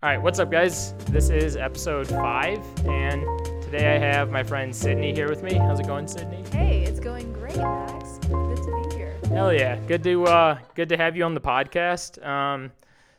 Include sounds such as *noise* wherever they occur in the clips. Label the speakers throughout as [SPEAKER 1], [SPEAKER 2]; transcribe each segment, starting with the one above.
[SPEAKER 1] All right, what's up, guys? This is episode five, and today I have my friend Sydney here with me. How's it going, Sydney?
[SPEAKER 2] Hey, it's going great, Max. Good to be here.
[SPEAKER 1] Hell yeah, good to uh, good to have you on the podcast. Um,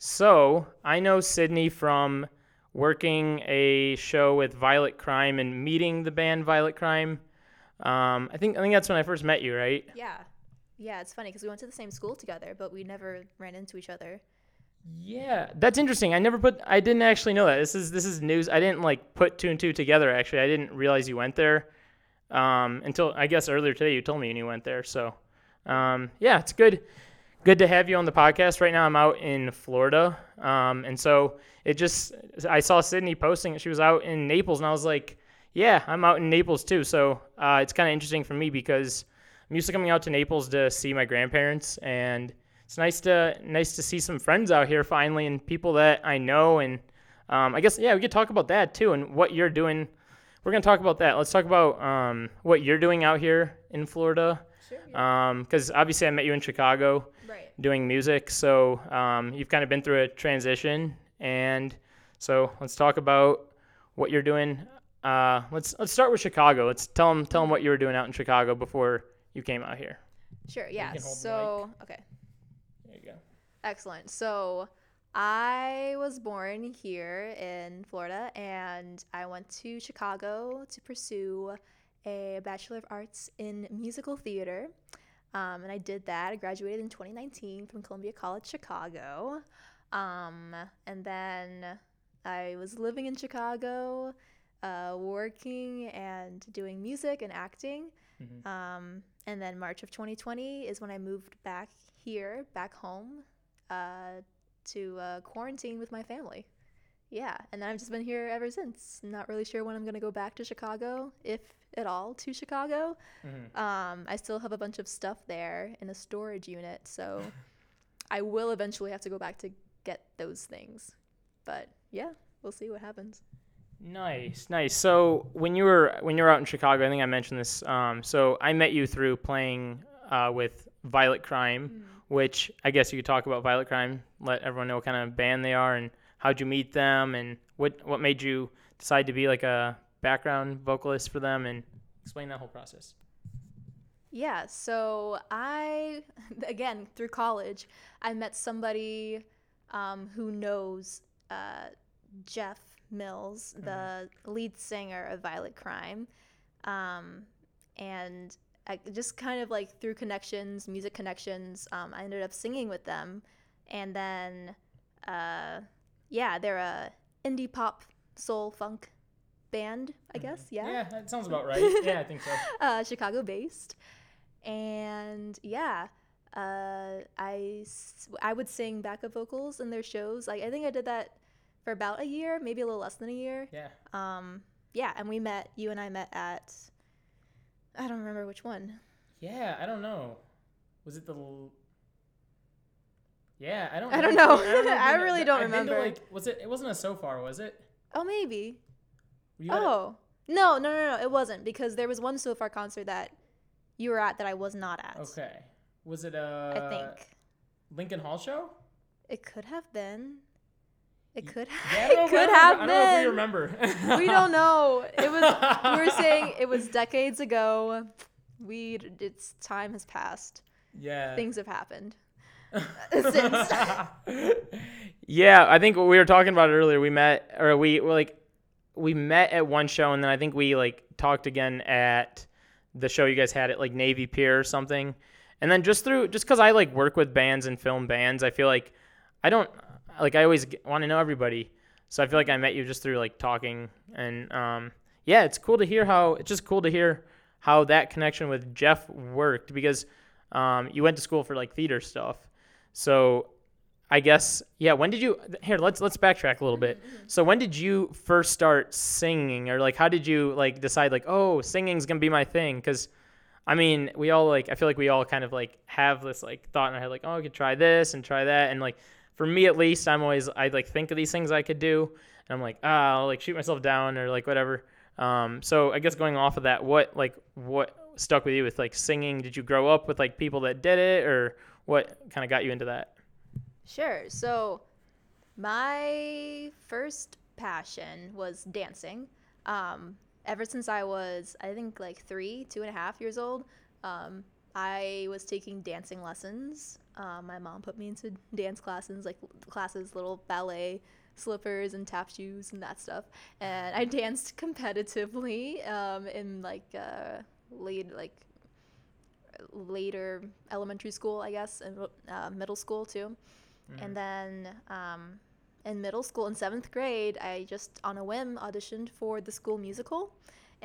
[SPEAKER 1] so I know Sydney from working a show with Violet Crime and meeting the band Violet Crime. Um, I think I think that's when I first met you, right?
[SPEAKER 2] Yeah. Yeah, it's funny because we went to the same school together, but we never ran into each other.
[SPEAKER 1] Yeah, that's interesting. I never put. I didn't actually know that. This is this is news. I didn't like put two and two together. Actually, I didn't realize you went there um, until I guess earlier today. You told me you went there. So um, yeah, it's good. Good to have you on the podcast. Right now, I'm out in Florida, um, and so it just I saw Sydney posting. She was out in Naples, and I was like, yeah, I'm out in Naples too. So uh, it's kind of interesting for me because I'm used to coming out to Naples to see my grandparents and it's nice to nice to see some friends out here finally and people that I know and um, I guess yeah we could talk about that too and what you're doing. We're gonna talk about that. Let's talk about um, what you're doing out here in Florida.
[SPEAKER 2] Sure.
[SPEAKER 1] Because obviously I met you in Chicago
[SPEAKER 2] right.
[SPEAKER 1] doing music, so um, you've kind of been through a transition, and so let's talk about what you're doing. Uh, let's let's start with Chicago. Let's tell them tell them what you were doing out in Chicago before you came out here.
[SPEAKER 2] Sure. Yeah.
[SPEAKER 1] can hold the
[SPEAKER 2] So, okay.
[SPEAKER 1] There you go.
[SPEAKER 2] Excellent. So, I was born here in Florida and I went to Chicago to pursue a Bachelor of Arts in Musical Theater. Um, and I did that. I graduated in 2019 from Columbia College Chicago. Um, and then I was living in Chicago, uh, working and doing music and acting.
[SPEAKER 1] Mhm.
[SPEAKER 2] Um, and then March of 2020 is when I moved back here, back home, uh, to uh, quarantine with my family. Yeah, and then I've just been here ever since. Not really sure when I'm gonna go back to Chicago, if at all, to Chicago.
[SPEAKER 1] Mhm.
[SPEAKER 2] Um, I still have a bunch of stuff there in a storage unit, so I will eventually have to go back to get those things. But yeah, we'll see what happens.
[SPEAKER 1] Nice, nice. So when you were when you were out in Chicago, I think I mentioned this. Um, so I met you through playing uh, with Violet Crime, which I guess you could talk about Violet Crime. Let everyone know what kind of band they are and how'd you meet them and what what made you decide to be like a background vocalist for them and explain that whole process.
[SPEAKER 2] Yeah, so I, *laughs* again, through college, I met somebody um, who knows uh, Jeff Mills, the lead singer of Violet Crime. Um, and just kind of like through connections, music connections, um, I ended up singing with them. And then, uh, yeah, they're a indie pop soul funk band, I guess. Yeah
[SPEAKER 1] Yeah, that sounds about *laughs* right. yeah, I think so.
[SPEAKER 2] uh, Chicago based. And yeah, uh, I, I would sing backup vocals in their shows. Like I think I did that for about a year, maybe a little less than a year.
[SPEAKER 1] Yeah.
[SPEAKER 2] Um, yeah, and we met. You and I met at. I don't remember which one.
[SPEAKER 1] Yeah, I don't know. Was it the? l- Yeah, I don't.
[SPEAKER 2] I don't
[SPEAKER 1] know.
[SPEAKER 2] know. I *laughs* really don't
[SPEAKER 1] I've been to,
[SPEAKER 2] remember.
[SPEAKER 1] like, was it? It wasn't a Sofar, was it?
[SPEAKER 2] Oh, maybe.
[SPEAKER 1] At a-
[SPEAKER 2] Oh no, no, no, no! It wasn't because there was one Sofar concert that you were at that I was not at.
[SPEAKER 1] Okay. Was it a?
[SPEAKER 2] I think
[SPEAKER 1] Lincoln Hall show?
[SPEAKER 2] it could have been. It could.
[SPEAKER 1] Yeah, I *laughs*
[SPEAKER 2] it could
[SPEAKER 1] I don't
[SPEAKER 2] have
[SPEAKER 1] I don't know if we remember. *laughs*
[SPEAKER 2] we don't know. It was we were *laughs* saying it was decades ago. We it's time has passed.
[SPEAKER 1] Yeah.
[SPEAKER 2] Things have happened since.
[SPEAKER 1] yeah, I think we were talking about it earlier. We met, or we were like, we met at one show, and then I think we like talked again at the show you guys had at like Navy Pier or something. And then just through, just because I like work with bands and film bands, I feel like I don't like I always want to know everybody. So I feel like I met you just through like talking, and um, yeah, it's cool to hear how it's just cool to hear how that connection with Jeff worked because um, you went to school for like theater stuff. So I guess yeah. When did you here? Let's let's backtrack a little bit. So when did you first start singing, or like how did you like decide like oh singing's gonna be my thing? Because I mean we all like I feel like we all kind of like have this like thought in our head like oh I could try this and try that and like for me at least I'm always I like think of these things I could do and I'm like ah I'll like shoot myself down or like whatever. Um, so I guess going off of that, what like what stuck with you with like singing? Did you grow up with like people that did it, or what kind of got you into that?
[SPEAKER 2] Sure. So My first passion was dancing. Um, ever since I was, I think, like three, two and a half years old, um, I was taking dancing lessons. Um, my mom put me into dance classes, like classes, little ballet slippers and tap shoes and that stuff. And I danced competitively um, in like uh, late, like later elementary school, I guess, and uh, middle school too.
[SPEAKER 1] Mm-hmm.
[SPEAKER 2] And then um, in middle school, in seventh grade, I just on a whim auditioned for the school musical,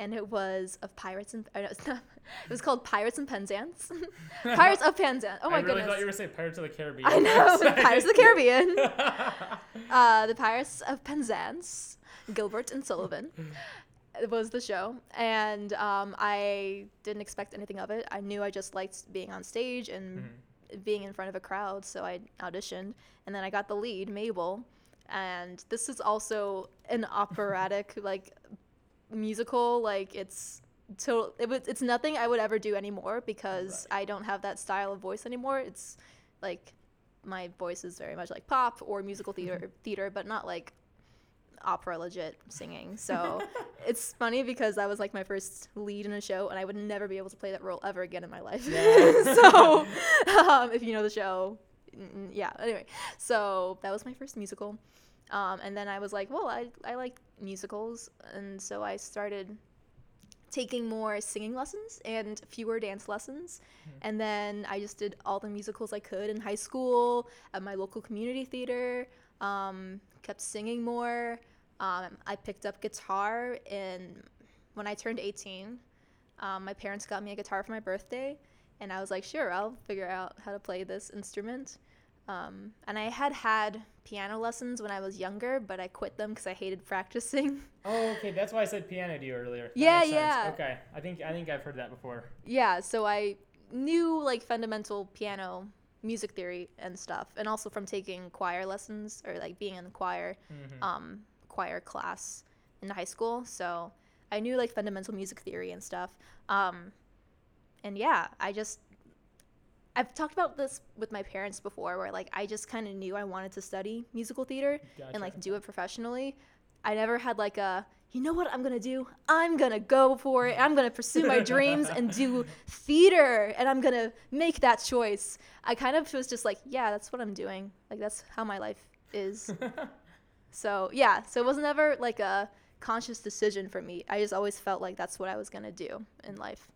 [SPEAKER 2] and it was of Pirates and no, *laughs* it's not, it was called Pirates and Penzance. *laughs* Pirates of Penzance. Oh my goodness.
[SPEAKER 1] I really
[SPEAKER 2] goodness!
[SPEAKER 1] thought you were gonna Pirates of the Caribbean.
[SPEAKER 2] I know *laughs* Pirates of the Caribbean. uh, the Pirates of Penzance, Gilbert and Sullivan. It was the show, and um, I didn't expect anything of it. I knew I just liked being on stage and
[SPEAKER 1] Mhm.
[SPEAKER 2] being in front of a crowd, so I auditioned, and then I got the lead, Mabel. And this is also an operatic like musical. Like it's total. It was. It's nothing I would ever do anymore because I don't have that style of voice anymore. It's like my voice is very much like pop or musical theater, *laughs* theater, but not like opera legit singing. So *laughs* it's funny because that was like my first lead in a show, and I would never be able to play that role ever again in my life.
[SPEAKER 1] Yeah. *laughs*
[SPEAKER 2] so um, if you know the show, mm, yeah. Anyway, so that was my first musical, um, and then I was like, well, I I like musicals, and so I started taking more singing lessons and fewer dance lessons. And then I just did all the musicals I could in high school, at my local community theater, um, kept singing more. Um, I picked up guitar in when I turned 18. Um, my parents got me a guitar for my birthday, and I was like, sure, I'll figure out how to play this instrument. Um, and I had had piano lessons when I was younger, but I quit them because I hated practicing. *laughs*
[SPEAKER 1] Oh, okay. That's why I said piano to you earlier. That
[SPEAKER 2] Yeah,
[SPEAKER 1] sense.
[SPEAKER 2] yeah.
[SPEAKER 1] Okay. I think I think I've heard that before.
[SPEAKER 2] yeah, so I knew like fundamental piano music theory and stuff, and also from taking choir lessons or like being in the choir,
[SPEAKER 1] Mhm.
[SPEAKER 2] um, choir class in high school. So I knew like fundamental music theory and stuff. Um, and yeah, I just I've talked about this with my parents before, where like I just kind of knew I wanted to study musical theater
[SPEAKER 1] Gotcha.
[SPEAKER 2] and like do it professionally. I never had like a you know what I'm gonna do? I'm gonna go for it. I'm gonna pursue my dreams and do *laughs* theater, and I'm gonna make that choice. I kind of was just like, yeah, that's what I'm doing. Like that's how my life is. *laughs* so yeah, so it was never like a conscious decision for me. I just always felt like that's what I was gonna do in life.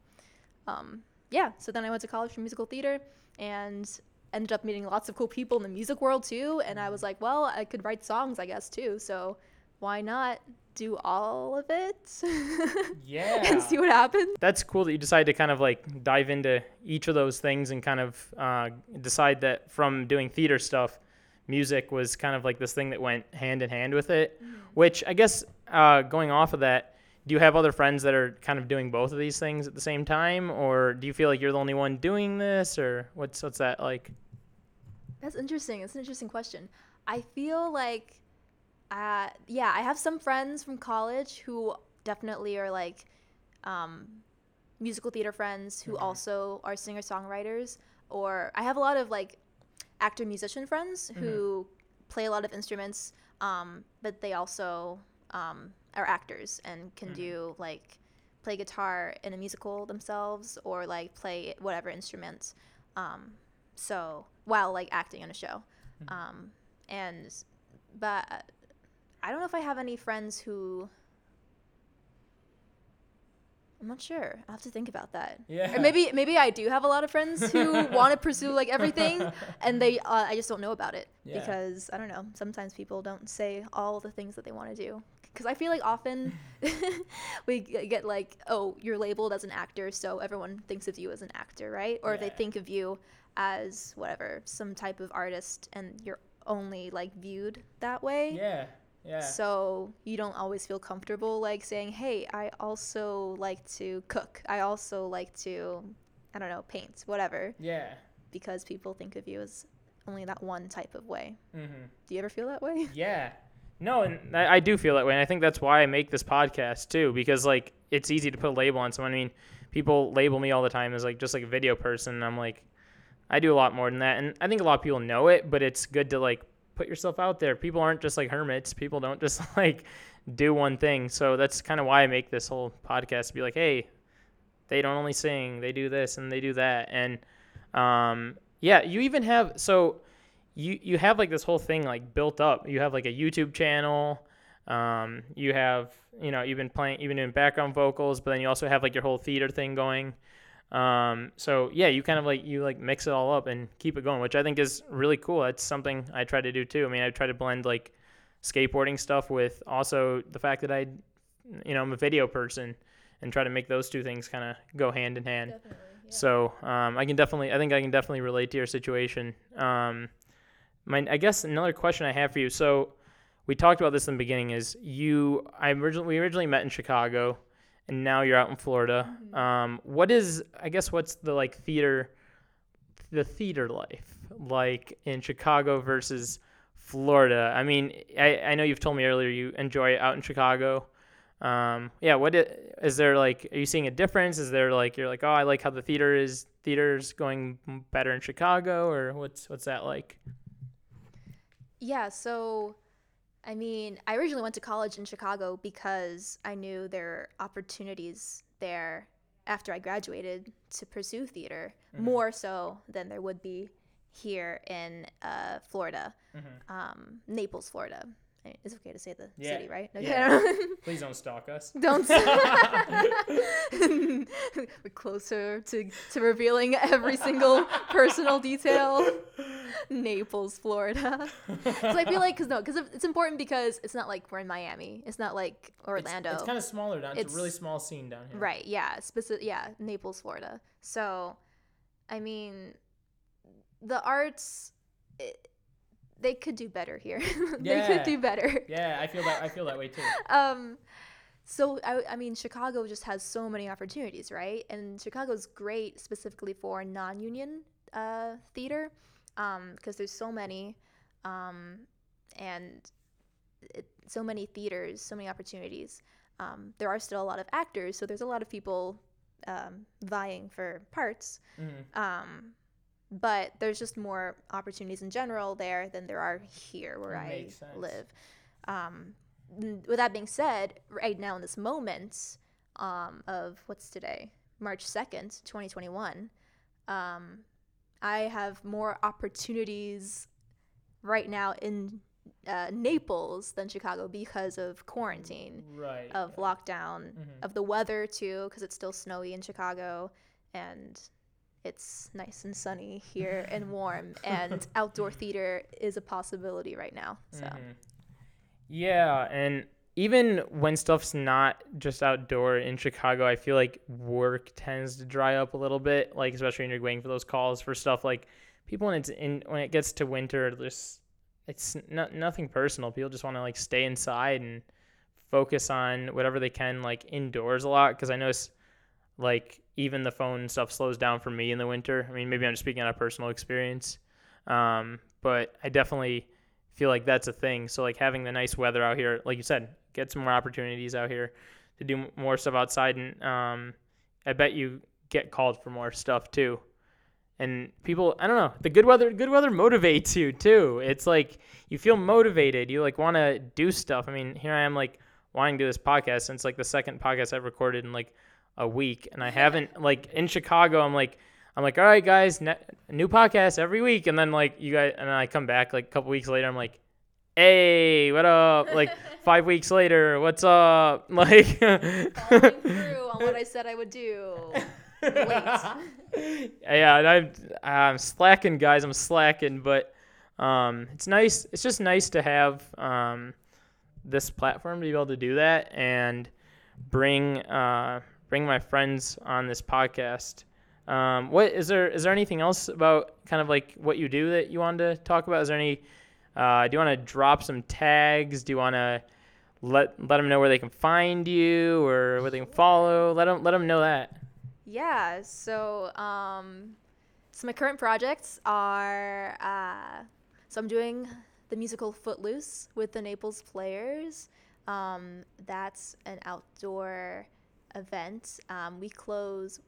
[SPEAKER 2] Um, yeah, so then I went to college for musical theater and ended up meeting lots of cool people in the music world too. And I was like, well, I could write songs, I guess, too. So why not do all of it
[SPEAKER 1] yeah. *laughs*
[SPEAKER 2] and see what happens?
[SPEAKER 1] That's cool that you decided to kind of like dive into each of those things and kind of uh, decide that from doing theater stuff, music was kind of like this thing that went hand in hand with it. Which I guess uh, going off of that, do you have other friends that are kind of doing both of these things at the same time, or do you feel like you're the only one doing this, or what's what's that like?
[SPEAKER 2] That's interesting. It's an interesting question. I feel like, uh, yeah, I have some friends from college who definitely are like um, musical theater friends who
[SPEAKER 1] Mhm.
[SPEAKER 2] also are singer songwriters. Or I have a lot of like actor musician friends who play a lot of instruments, um, but they also um, are actors and can
[SPEAKER 1] Mhm.
[SPEAKER 2] do like play guitar in a musical themselves or like play whatever instrument. Um, so while like acting in a show
[SPEAKER 1] Mhm.
[SPEAKER 2] um, and but i don't know if i have any friends who i'm not sure i'll have to think about that
[SPEAKER 1] Yeah.
[SPEAKER 2] or maybe maybe i do have a lot of friends who *laughs* want to pursue like everything and they uh, i just don't know about it
[SPEAKER 1] Yeah.
[SPEAKER 2] because i don't know sometimes people don't say all the things that they want to do because i feel like often *laughs* *laughs* we get like oh you're labeled as an actor so everyone thinks of you as an actor right or they think of you as whatever some type of artist and you're only like viewed that way
[SPEAKER 1] Yeah. Yeah.
[SPEAKER 2] so you don't always feel comfortable like saying hey i also like to cook i also like to i don't know paint whatever
[SPEAKER 1] yeah.
[SPEAKER 2] because people think of you as only that one type of way
[SPEAKER 1] Mm-hmm.
[SPEAKER 2] do you ever feel that way
[SPEAKER 1] Yeah. No, and I, I do feel that way. And I think that's why I make this podcast too, because like it's easy to put a label on someone. I mean, people label me all the time as like just like a video person. And I'm like, I do a lot more than that. And I think a lot of people know it, but it's good to like put yourself out there. People aren't just like hermits. People don't just *laughs* like do one thing. So that's kind of why I make this whole podcast to be like, hey, they don't only sing, they do this and they do that. And um, yeah, you even have so you you have like this whole thing like built up. You have like a YouTube channel. Um, you have you know you've been playing even doing background vocals, but then you also have like your whole theater thing going. Um, so yeah, you kind of like you like mix it all up and keep it going, which I think is really cool. That's something I try to do too. I mean, I try to blend like skateboarding stuff with also the fact that I, you know, I'm a video person and try to make those two things kind of go hand in hand.
[SPEAKER 2] Yeah.
[SPEAKER 1] So um, I can definitely, I think I can definitely relate to your situation. Um, my, I guess another question I have for you. So we talked about this in the beginning. Is you? I originally we originally met in Chicago, and now you're out in Florida.
[SPEAKER 2] Mhm.
[SPEAKER 1] Um, what is? I guess what's the like theater, the theater life like in Chicago versus Florida? I mean, I, I know you've told me earlier you enjoy it out in Chicago. Um, yeah, what is, is there like? Are you seeing a difference? Is there like you're like, oh, I like how the theater is theater's going better in Chicago, or what's what's that like?
[SPEAKER 2] Yeah, so I mean, I originally went to college in Chicago because I knew there were opportunities there after I graduated to pursue theater,
[SPEAKER 1] Mhm.
[SPEAKER 2] more so than there would be here in uh, Florida,
[SPEAKER 1] Mm-hmm.
[SPEAKER 2] um, Naples, Florida. I- It's okay to say the
[SPEAKER 1] Yeah,
[SPEAKER 2] city, right?
[SPEAKER 1] yeah. *laughs* *laughs* Please don't stalk us.
[SPEAKER 2] Don't. *laughs* We're closer to, to revealing every single personal detail. Naples, Florida. Because I feel like, because no, because it's important because it's not like we're in Miami. It's not like Orlando.
[SPEAKER 1] It's, kind of smaller down. It's, a really small scene down here.
[SPEAKER 2] Right. Yeah. Specific. Yeah. Naples, Florida. So, I mean, the arts, it, they could do better here. *laughs* they could do better.
[SPEAKER 1] Yeah, I feel that. I feel that way too. *laughs*
[SPEAKER 2] Um, so I, I mean, Chicago just has so many opportunities, right? And Chicago's great specifically for non-union uh, theater because there's so many, um, and it, so many theaters, so many opportunities. Um, there are still a lot of actors, so there's a lot of people um, vying for parts.
[SPEAKER 1] hmm
[SPEAKER 2] Um, but there's just more opportunities in general there than there are here where I
[SPEAKER 1] sense.
[SPEAKER 2] live. Um, with that being said, right now in this moment um, of what's today, March 2nd, 2021, um, I have more opportunities right now in uh, Naples than Chicago because of quarantine,
[SPEAKER 1] Right.
[SPEAKER 2] of lockdown,
[SPEAKER 1] Mhm.
[SPEAKER 2] of the weather too, because it's still snowy in Chicago and it's nice and sunny here *laughs* and warm, and outdoor theater is a possibility right now. So.
[SPEAKER 1] Mhm. Yeah, and even when stuff's not just outdoor in Chicago, I feel like work tends to dry up a little bit. Like especially when you're waiting for those calls for stuff. Like people when it's in when it gets to winter, just it's not nothing personal. People just want to like stay inside and focus on whatever they can like indoors a lot. Because I notice like even the phone stuff slows down for me in the winter. I mean, maybe I'm just speaking out of personal experience, um, but I definitely feel like that's a thing. So like having the nice weather out here, like you said, get some more opportunities out here to do more stuff outside, and um, I bet you get called for more stuff too. And people, I don't know, the good weather, good weather motivates you too. It's like you feel motivated. You like want to do stuff. I mean, here I am like wanting to do this podcast since like the second podcast I've recorded in like a week, and I haven't *laughs* like in Chicago. I'm like. I'm like, all right, guys, ne- new podcast every week, and then like you guys, and then I come back like a couple weeks later. I'm like, hey, what up? Like five weeks later, what's up? *laughs* Like,
[SPEAKER 2] Following through on what I said I would do. *laughs*
[SPEAKER 1] yeah, and I'm I'm slacking, guys. I'm slacking, but um, it's nice. It's just nice to have um, this platform to be able to do that and bring uh, bring my friends on this podcast. Um, what is there? Is there anything else about kind of like what you do that you wanted to talk about? Is there any? Uh, do you want to drop some tags? Do you want to let let them know where they can find you or where they can follow? Let them let them know that.
[SPEAKER 2] Yeah, so um so my current projects are uh so I'm doing the musical Footloose with the Naples Players. Um that's an outdoor event. Um we close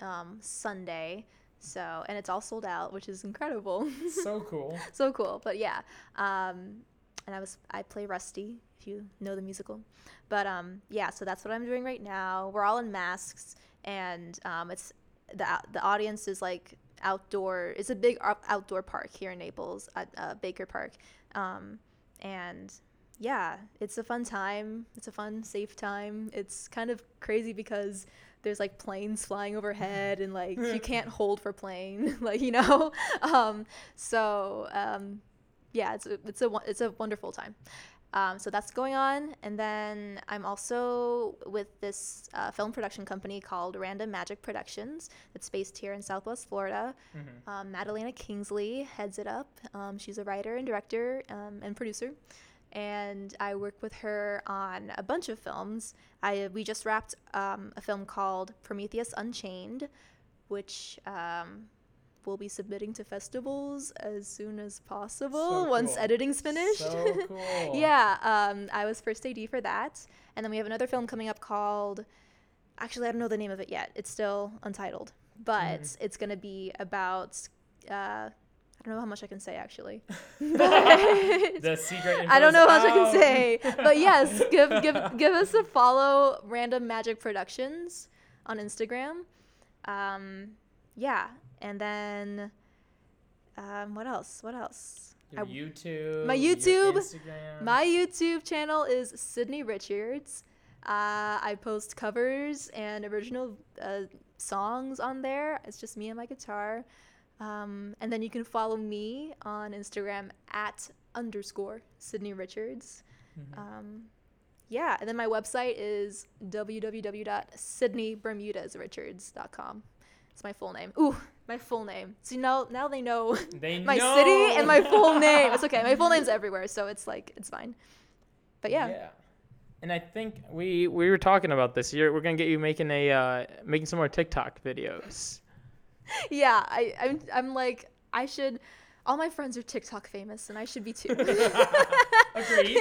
[SPEAKER 2] um Sunday. So and it's all sold out, which is incredible. *laughs*
[SPEAKER 1] so cool.
[SPEAKER 2] so cool. But yeah, um, and I was I play Rusty if you know the musical, but um, yeah. So that's what I'm doing right now. We're all in masks, and um, it's the the audience is like outdoor. It's a big outdoor park here in Naples, at uh, Baker Park, um, and yeah, it's a fun time. It's a fun, safe time. It's kind of crazy because there's like planes flying overhead and like you *laughs* can't hold for plane, *laughs* like you know. *laughs* Um, so um, yeah, it's a, it's a it's a wonderful time. Um, so that's going on, and then I'm also with this uh, film production company called Random Magic Productions. It's based here in Southwest Florida. Mm-hmm. Um, Madalena Kingsley heads it up. Um, she's a writer and director um, and producer and I work with her on a bunch of films. I we just wrapped um, a film called Prometheus Unchained, which um, we'll be submitting to festivals as soon as possible so cool. once editing's finished.
[SPEAKER 1] So *laughs* cool.
[SPEAKER 2] yeah, um, I was first AD for that, and then we have another film coming up called. Actually, I don't know the name of it yet. It's still untitled, but mm. it's gonna be about. Uh, I don't know how much I can say actually. *laughs*
[SPEAKER 1] the secret. *laughs*
[SPEAKER 2] I don't know how much I can say, but yes, *laughs* give give give us a follow. Random Magic Productions on Instagram. Um, yeah, and then um, what else? What else?
[SPEAKER 1] Your I, YouTube.
[SPEAKER 2] My YouTube. My YouTube channel is Sydney Richards. Uh, I post covers and original uh, songs on there. It's just me and my guitar. Um, and then you can follow me on Instagram at underscore Sydney Richards. Mm-hmm. Um, yeah, and then my website is www.sydneybermudesrichards.com. It's my full name. Ooh, my full name. So now now they know
[SPEAKER 1] they *laughs*
[SPEAKER 2] my
[SPEAKER 1] know.
[SPEAKER 2] city and my full *laughs* name. It's okay. My full name's everywhere, so it's like it's fine. But yeah.
[SPEAKER 1] Yeah. And I think we we were talking about this. You're, we're gonna get you making a uh, making some more TikTok videos. *laughs*
[SPEAKER 2] yeah, I, I'm, I'm like, I should. All my friends are TikTok famous, and I should be too. *laughs* *laughs*
[SPEAKER 1] Agreed.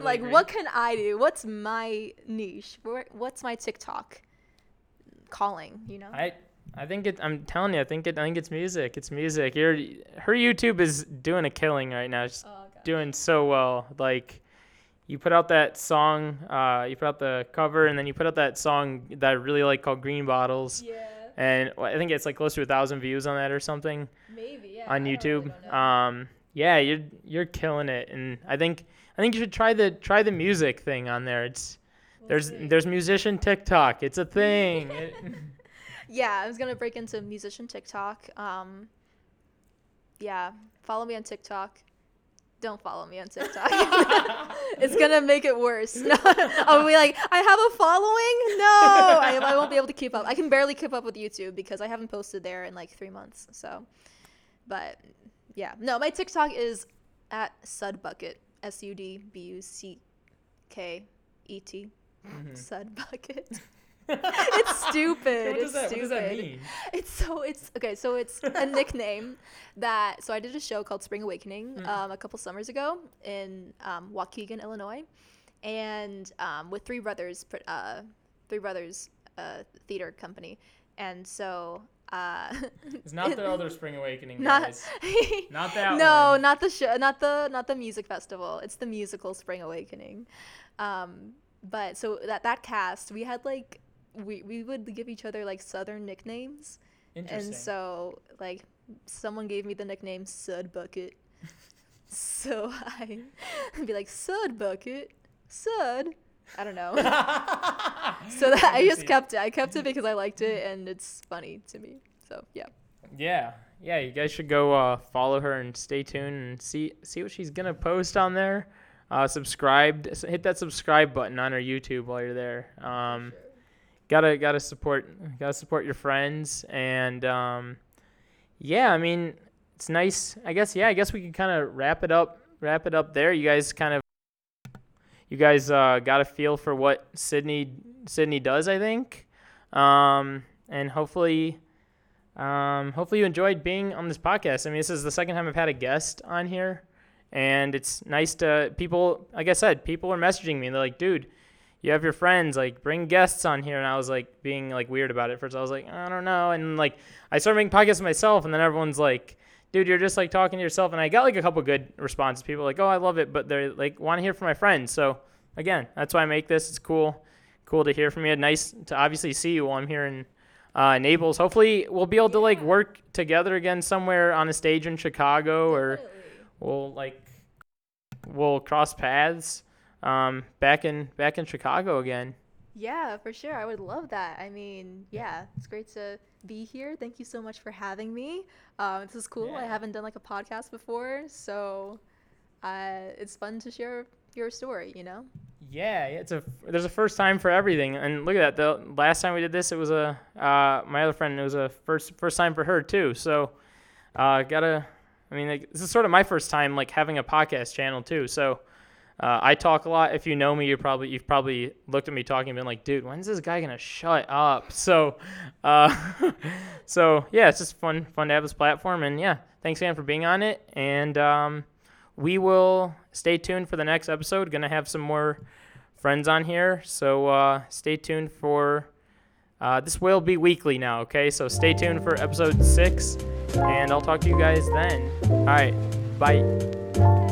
[SPEAKER 2] like, what can I do? What's my niche? What's my TikTok calling? You know.
[SPEAKER 1] I I think it. I'm telling you, I think it. I think it's music. It's music. Your her YouTube is doing a killing right now. She's oh, doing so well. Like, you put out that song. Uh, you put out the cover, and then you put out that song that I really like called Green Bottles.
[SPEAKER 2] Yeah
[SPEAKER 1] and I think it's like close to a thousand views on that or something.
[SPEAKER 2] Maybe yeah.
[SPEAKER 1] On YouTube, really um, yeah, you're you're killing it, and I think I think you should try the try the music thing on there. It's we'll there's see. there's musician TikTok. It's a thing. *laughs* it, *laughs*
[SPEAKER 2] yeah, I was gonna break into musician TikTok. Um, yeah, follow me on TikTok don't follow me on TikTok. *laughs* it's gonna make it worse. No, *laughs* I'll be like, I have a following. No, I, I won't be able to keep up. I can barely keep up with YouTube because I haven't posted there in like three months. So, but yeah, no, my TikTok is at Sudbucket. S U D B U C K E T. Mm-hmm. Sudbucket. *laughs* it's stupid.
[SPEAKER 1] what,
[SPEAKER 2] does
[SPEAKER 1] that,
[SPEAKER 2] stupid.
[SPEAKER 1] what does that mean?
[SPEAKER 2] It's so it's okay. So it's a *laughs* nickname that. So I did a show called Spring Awakening mm. um, a couple summers ago in um, Waukegan, Illinois, and um, with Three Brothers, uh, Three Brothers uh, Theater Company, and so uh, *laughs*
[SPEAKER 1] it's not the *laughs* other Spring Awakening guys. Not, not that
[SPEAKER 2] no,
[SPEAKER 1] one.
[SPEAKER 2] not the show, not the not the music festival. It's the musical Spring Awakening. Um, but so that that cast, we had like we we would give each other like southern nicknames.
[SPEAKER 1] Interesting.
[SPEAKER 2] And so like someone gave me the nickname Sud Bucket. *laughs* so I would *laughs* be like Sud Bucket, Sud. I don't know. *laughs* so that I just kept it. I kept it because I liked it and it's funny to me. So yeah.
[SPEAKER 1] Yeah, yeah. You guys should go uh, follow her and stay tuned and see see what she's gonna post on there. Uh, subscribe. Hit that subscribe button on her YouTube while you're there. Um, sure gotta gotta support gotta support your friends and um, yeah i mean it's nice i guess yeah i guess we can kind of wrap it up wrap it up there. You guys kind of you guys uh, got a feel for what sydney sydney does i think. Um, and hopefully um, hopefully you enjoyed being on this podcast. I mean this is the second time i've had a guest on here and it's nice to people like i said people are messaging me. And they're like dude you have your friends, like bring guests on here. And I was like being like weird about it first. I was like, I don't know. And like I started making podcasts myself, and then everyone's like, dude, you're just like talking to yourself. And I got like a couple good responses. People like, oh, I love it, but they're like want to hear from my friends. So again, that's why I make this. It's cool, cool to hear from you. Nice to obviously see you while I'm here in uh, Naples. Hopefully, we'll be able to like work together again somewhere on a stage in Chicago, or we'll like we'll cross paths um, back in back in Chicago again.
[SPEAKER 2] Yeah, for sure. I would love that. I mean, yeah, it's great to be here. Thank you so much for having me. Um, this is cool. I haven't done like a podcast before, so uh, it's fun to share your story. You know.
[SPEAKER 1] Yeah, yeah, it's a there's a first time for everything, and look at that. The last time we did this, it was a uh, my other friend. It was a first first time for her too. So, uh, gotta. I mean, like, this is sort of my first time like having a podcast channel too. So, uh, I talk a lot. If you know me, you probably you've probably looked at me talking and been like, dude, when's this guy gonna shut up? *laughs* So, uh, *laughs* so yeah, it's just fun fun to have this platform, and yeah, thanks again for being on it, and um, we will stay tuned for the next episode. Gonna have some more friends on here, so uh, stay tuned for. Uh, this will be weekly now, okay? So stay tuned for episode six, and I'll talk to you guys then. All right, bye.